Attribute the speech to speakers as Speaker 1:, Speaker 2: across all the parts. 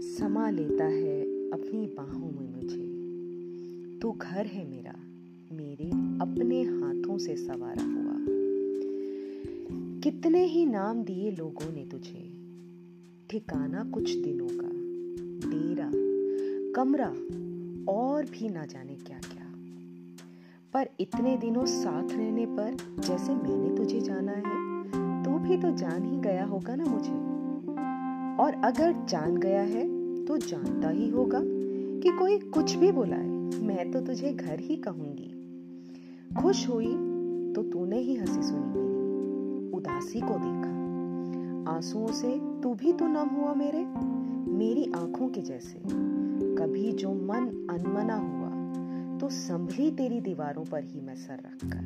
Speaker 1: समा लेता है अपनी बाहों में मुझे। तू घर है मेरा, मेरे अपने हाथों से सवारा हुआ। कितने ही नाम दिए लोगों ने तुझे। ठिकाना कुछ दिनों का, डेरा, कमरा, और भी ना जाने क्या क्या पर इतने दिनों साथ रहने पर, जैसे मैंने तुझे जाना है, तू भी तो जान ही गया होगा ना मुझे। और अगर जान गया है तो जानता ही होगा कि कोई कुछ भी बुलाए मैं तो तुझे घर ही कहूँगी। खुश हुई तो तूने ही हँसी सुनी मेरी, उदासी को देखा। आंसुओं से तू भी तो नम हुआ मेरे, मेरी आँखों के जैसे। कभी जो मन अनमना हुआ तो संभली तेरी दीवारों पर ही मैं सर रखकर।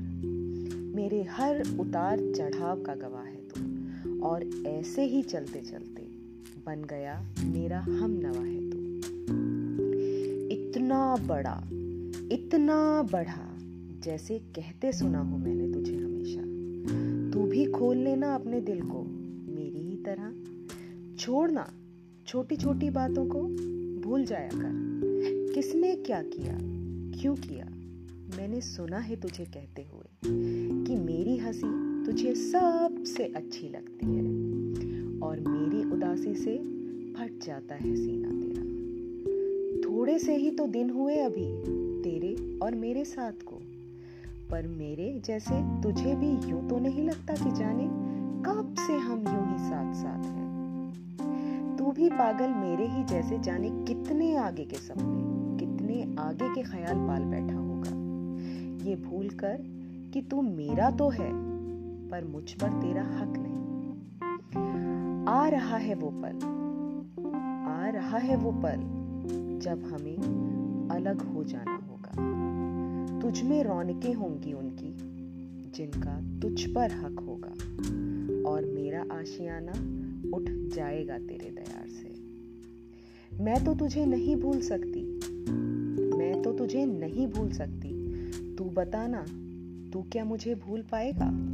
Speaker 1: मेरे हर उतार चढ़ाव का गवाह है तू, और ऐसे ही चलते चलते बन गया, मेरा हम नवा है तू। इतना बड़ा, इतना बढ़ा जैसे कहते सुना हो मैंने तुझे हमेशा। तू भी खोल लेना अपने दिल को, मेरी ही तरह। छोड़ना छोटी छोटी बातों को, भूल जाया कर। किसने क्या किया, क्यों किया? मैंने सुना है तुझे कहते हुए कि मेरी हँसी तुझे सबसे अच्छी लगती है। और मेरी उदासी से फट जाता है सीना तेरा। थोड़े से ही तो दिन हुए अभी तेरे और मेरे साथ को। पर मेरे जैसे तुझे भी यूँ तो नहीं लगता कि जाने कब से हम यूँ ही साथ साथ हैं। तू भी पागल मेरे ही जैसे जाने कितने आगे के सपने, कितने आगे के ख्याल पाल बैठा होगा। ये भूल कर कि तू मेरा तो है, पर मुझ पर तेरा हक नहीं। आ रहा है वो पल। आ रहा है वो पल जब हमें अलग हो जाना होगा। तुझ में रौनकें होंगी उनकी, जिनका तुझ पर हक होगा। और मेरा आशियाना उठ जाएगा तेरे दयार से। मैं तो तुझे नहीं भूल सकती। मैं तो तुझे नहीं भूल सकती। तू बताना तू क्या मुझे भूल पाएगा?